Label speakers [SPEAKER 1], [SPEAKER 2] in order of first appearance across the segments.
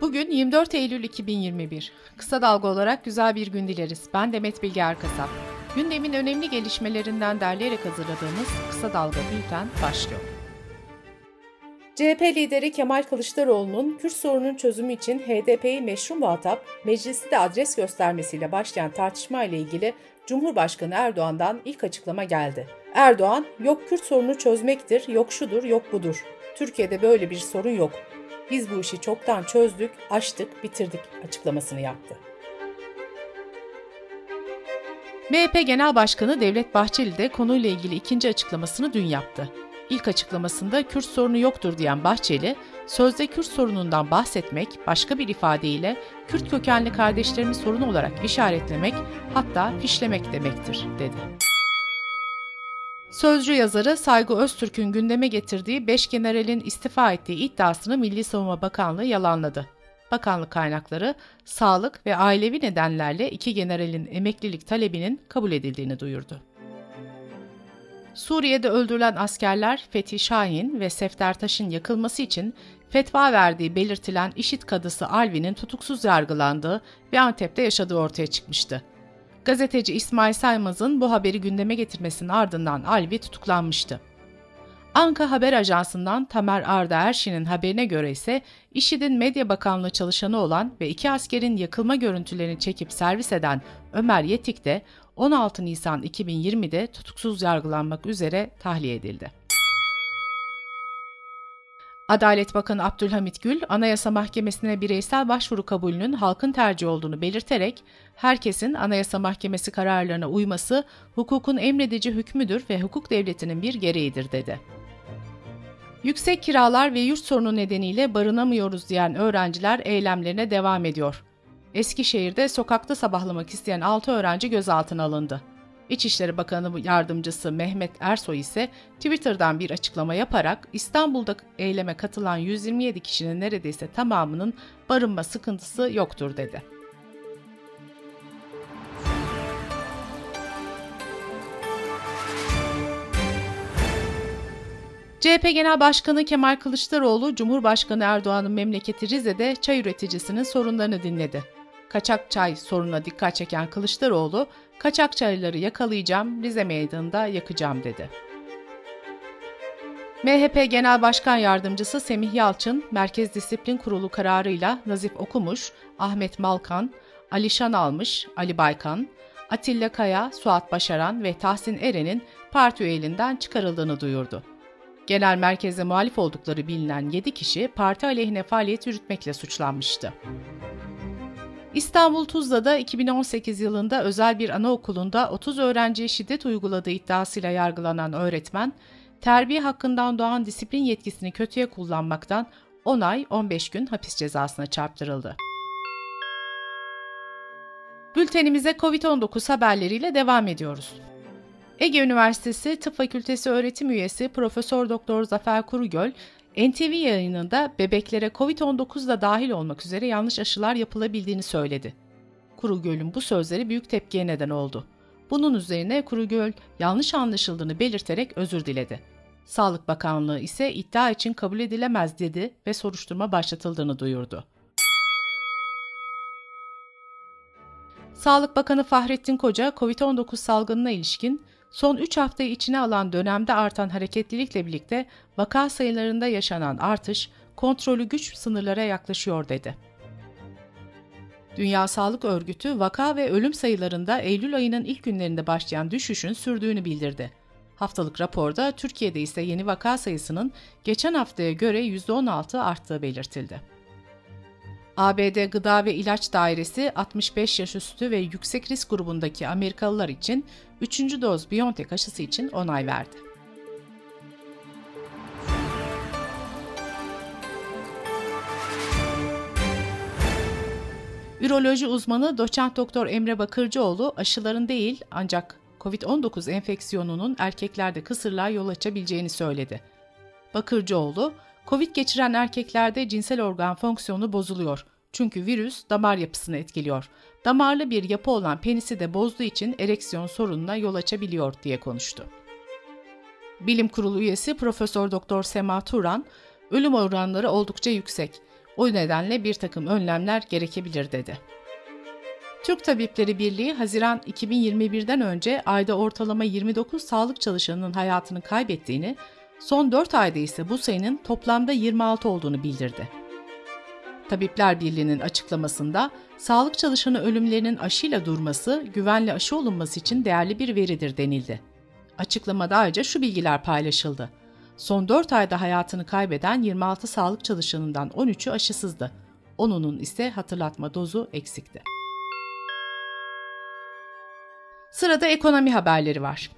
[SPEAKER 1] Bugün 24 Eylül 2021. Kısa dalga olarak güzel bir gün dileriz. Ben Demet Bilge Erkasap. Gündemin önemli gelişmelerinden derleyerek hazırladığımız Kısa Dalga Bülten başlıyor. CHP lideri Kemal Kılıçdaroğlu'nun Kürt sorunun çözümü için HDP'yi meşru muhatap, meclisi de adres göstermesiyle başlayan tartışma ile ilgili Cumhurbaşkanı Erdoğan'dan ilk açıklama geldi. Erdoğan, yok Kürt sorunu çözmektir, yok şudur, yok budur. Türkiye'de böyle bir sorun yok. Biz bu işi çoktan çözdük, açtık, bitirdik açıklamasını yaptı. MHP Genel Başkanı Devlet Bahçeli de konuyla ilgili ikinci açıklamasını dün yaptı. İlk açıklamasında Kürt sorunu yoktur diyen Bahçeli, sözde Kürt sorunundan bahsetmek, başka bir ifadeyle Kürt kökenli kardeşlerimi sorun olarak işaretlemek, hatta fişlemek demektir, dedi. Sözcü yazarı Saygı Öztürk'ün gündeme getirdiği 5 generalin istifa ettiği iddiasını Milli Savunma Bakanlığı yalanladı. Bakanlık kaynakları sağlık ve ailevi nedenlerle iki generalin emeklilik talebinin kabul edildiğini duyurdu. Suriye'de öldürülen askerler Fethi Şahin ve Sefter Taş'ın yakılması için fetva verdiği belirtilen işit kadısı Alvi'nin tutuksuz yargılandığı ve Antep'te yaşadığı ortaya çıkmıştı. Gazeteci İsmail Saymaz'ın bu haberi gündeme getirmesinin ardından Alvi tutuklanmıştı. Anka Haber Ajansı'ndan Tamer Arda Erşin'in haberine göre ise IŞİD'in Medya Bakanlığı çalışanı olan ve iki askerin yakılma görüntülerini çekip servis eden Ömer Yetik de 16 Nisan 2020'de tutuksuz yargılanmak üzere tahliye edildi. Adalet Bakanı Abdülhamit Gül, Anayasa Mahkemesi'ne bireysel başvuru kabulünün halkın tercihi olduğunu belirterek, herkesin Anayasa Mahkemesi kararlarına uyması hukukun emredici hükmüdür ve hukuk devletinin bir gereğidir dedi. Yüksek kiralar ve yurt sorunu nedeniyle barınamıyoruz diyen öğrenciler eylemlerine devam ediyor. Eskişehir'de sokakta sabahlamak isteyen 6 öğrenci gözaltına alındı. İçişleri Bakanı Yardımcısı Mehmet Ersoy ise Twitter'dan bir açıklama yaparak İstanbul'da eyleme katılan 127 kişinin neredeyse tamamının barınma sıkıntısı yoktur dedi. CHP Genel Başkanı Kemal Kılıçdaroğlu, Cumhurbaşkanı Erdoğan'ın memleketi Rize'de çay üreticisinin sorunlarını dinledi. Kaçak çay sorununa dikkat çeken Kılıçdaroğlu, kaçak çayları yakalayacağım, Rize Meydanı'nda yakacağım dedi. MHP Genel Başkan Yardımcısı Semih Yalçın, Merkez Disiplin Kurulu kararıyla Nazif Okumuş, Ahmet Malkan, Alişan Almış, Ali Baykan, Atilla Kaya, Suat Başaran ve Tahsin Eren'in parti üyeliğinden çıkarıldığını duyurdu. Genel merkeze muhalif oldukları bilinen 7 kişi parti aleyhine faaliyet yürütmekle suçlanmıştı. İstanbul Tuzla'da 2018 yılında özel bir anaokulunda 30 öğrenciye şiddet uyguladığı iddiasıyla yargılanan öğretmen, terbiye hakkından doğan disiplin yetkisini kötüye kullanmaktan 10 ay 15 gün hapis cezasına çarptırıldı. Bültenimize COVID-19 haberleriyle devam ediyoruz. Ege Üniversitesi Tıp Fakültesi öğretim üyesi Profesör Doktor Zafer Kurugöl, NTV yayınında bebeklere COVID-19 da dahil olmak üzere yanlış aşılar yapılabildiğini söyledi. Kurugöl'ün bu sözleri büyük tepkiye neden oldu. Bunun üzerine Kurugöl yanlış anlaşıldığını belirterek özür diledi. Sağlık Bakanlığı ise iddia için kabul edilemez dedi ve soruşturma başlatıldığını duyurdu. Sağlık Bakanı Fahrettin Koca, COVID-19 salgınına ilişkin son 3 haftayı içine alan dönemde artan hareketlilikle birlikte vaka sayılarında yaşanan artış kontrolü güç sınırlara yaklaşıyor dedi. Dünya Sağlık Örgütü vaka ve ölüm sayılarında Eylül ayının ilk günlerinde başlayan düşüşün sürdüğünü bildirdi. Haftalık raporda Türkiye'de ise yeni vaka sayısının geçen haftaya göre %16 arttığı belirtildi. ABD Gıda ve İlaç Dairesi 65 yaş üstü ve yüksek risk grubundaki Amerikalılar için 3. doz BioNTech aşısı için onay verdi. Üroloji uzmanı doçent doktor Emre Bakırcıoğlu aşıların değil ancak COVID-19 enfeksiyonunun erkeklerde kısırlığa yol açabileceğini söyledi. Bakırcıoğlu, Covid geçiren erkeklerde cinsel organ fonksiyonu bozuluyor. Çünkü virüs damar yapısını etkiliyor. Damarlı bir yapı olan penisi de bozduğu için ereksiyon sorununa yol açabiliyor diye konuştu. Bilim Kurulu üyesi Profesör Doktor Sema Turan, ölüm oranları oldukça yüksek. O nedenle bir takım önlemler gerekebilir dedi. Türk Tabipleri Birliği Haziran 2021'den önce ayda ortalama 29 sağlık çalışanının hayatını kaybettiğini, son 4 ayda ise bu sayının toplamda 26 olduğunu bildirdi. Tabipler Birliği'nin açıklamasında sağlık çalışanı ölümlerinin aşıyla durması, güvenli aşı olunması için değerli bir veridir denildi. Açıklamada ayrıca şu bilgiler paylaşıldı. Son 4 ayda hayatını kaybeden 26 sağlık çalışanından 13'ü aşısızdı. Onunun ise hatırlatma dozu eksikti. Sırada ekonomi haberleri var.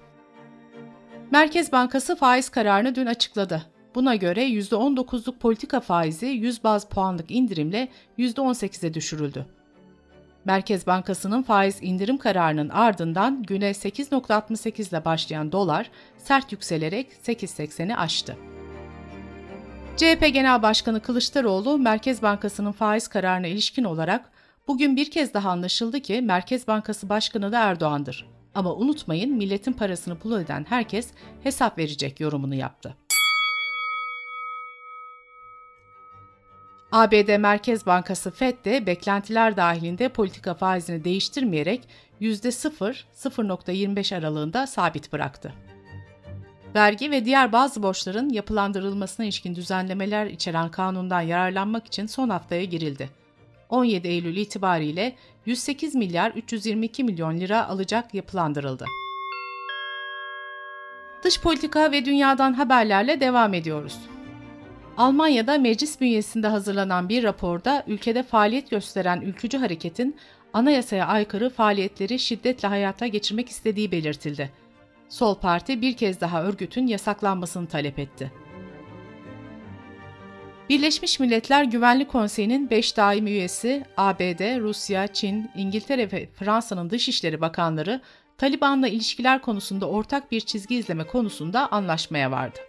[SPEAKER 1] Merkez Bankası faiz kararını dün açıkladı. Buna göre %19'luk politika faizi 100 baz puanlık indirimle %18'e düşürüldü. Merkez Bankası'nın faiz indirim kararının ardından güne 8.68 ile başlayan dolar sert yükselerek 8.80'i aştı. CHP Genel Başkanı Kılıçdaroğlu, Merkez Bankası'nın faiz kararına ilişkin olarak bugün bir kez daha anlaşıldı ki Merkez Bankası Başkanı da Erdoğan'dır. Ama unutmayın milletin parasını pul eden herkes hesap verecek yorumunu yaptı. ABD Merkez Bankası FED de beklentiler dahilinde politika faizini değiştirmeyerek %0-0.25 aralığında sabit bıraktı. Vergi ve diğer bazı borçların yapılandırılmasına ilişkin düzenlemeler içeren kanundan yararlanmak için son haftaya girildi. 17 Eylül itibariyle 108 milyar 322 milyon lira alacak yapılandırıldı. Dış politika ve dünyadan haberlerle devam ediyoruz. Almanya'da meclis bünyesinde hazırlanan bir raporda ülkede faaliyet gösteren ülkücü hareketin anayasaya aykırı faaliyetleri şiddetle hayata geçirmek istediği belirtildi. Sol Parti bir kez daha örgütün yasaklanmasını talep etti. Birleşmiş Milletler Güvenlik Konseyi'nin 5 daimi üyesi ABD, Rusya, Çin, İngiltere ve Fransa'nın Dışişleri Bakanları Taliban'la ilişkiler konusunda ortak bir çizgi izleme konusunda anlaşmaya vardı.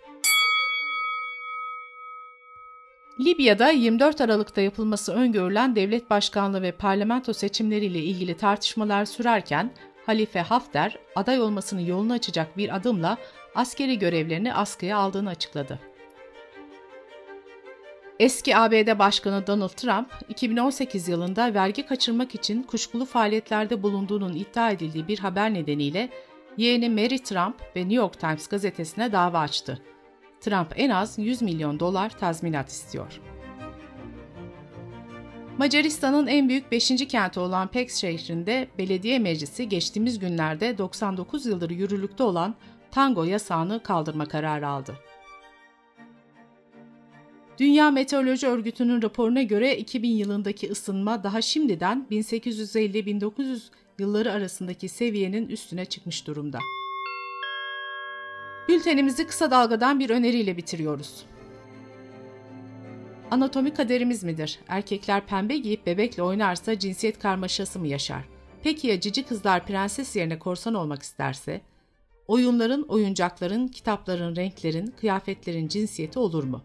[SPEAKER 1] Libya'da 24 Aralık'ta yapılması öngörülen devlet başkanlığı ve parlamento seçimleriyle ilgili tartışmalar sürerken Halife Hafter aday olmasını yolunu açacak bir adımla askeri görevlerini askıya aldığını açıkladı. Eski ABD Başkanı Donald Trump, 2018 yılında vergi kaçırmak için kuşkulu faaliyetlerde bulunduğunun iddia edildiği bir haber nedeniyle yeğeni Mary Trump ve New York Times gazetesine dava açtı. Trump en az 100 milyon dolar tazminat istiyor. Macaristan'ın en büyük 5. kenti olan Peks şehrinde belediye meclisi geçtiğimiz günlerde 99 yıldır yürürlükte olan tango yasağını kaldırma kararı aldı. Dünya Meteoroloji Örgütü'nün raporuna göre 2000 yılındaki ısınma daha şimdiden 1850-1900 yılları arasındaki seviyenin üstüne çıkmış durumda. Bültenimizi kısa dalgadan bir öneriyle bitiriyoruz. Anatomi kaderimiz midir? Erkekler pembe giyip bebekle oynarsa cinsiyet karmaşası mı yaşar? Peki ya cici kızlar prenses yerine korsan olmak isterse? Oyunların, oyuncakların, kitapların, renklerin, kıyafetlerin cinsiyeti olur mu?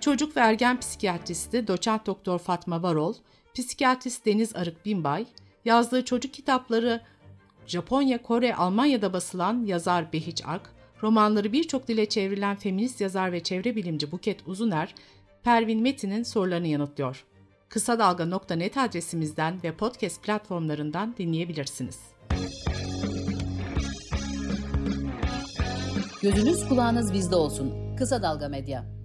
[SPEAKER 1] Çocuk ve ergen psikiyatristi doçent doktor Fatma Varol, psikiyatrist Deniz Arık Binbay, yazdığı çocuk kitapları Japonya, Kore, Almanya'da basılan yazar Behiç Ak, romanları birçok dile çevrilen feminist yazar ve çevre bilimci Buket Uzuner, Pervin Metin'in sorularını yanıtlıyor. Kısa Dalga.net adresimizden ve podcast platformlarından dinleyebilirsiniz.
[SPEAKER 2] Gözünüz kulağınız bizde olsun. Kısa Dalga Medya.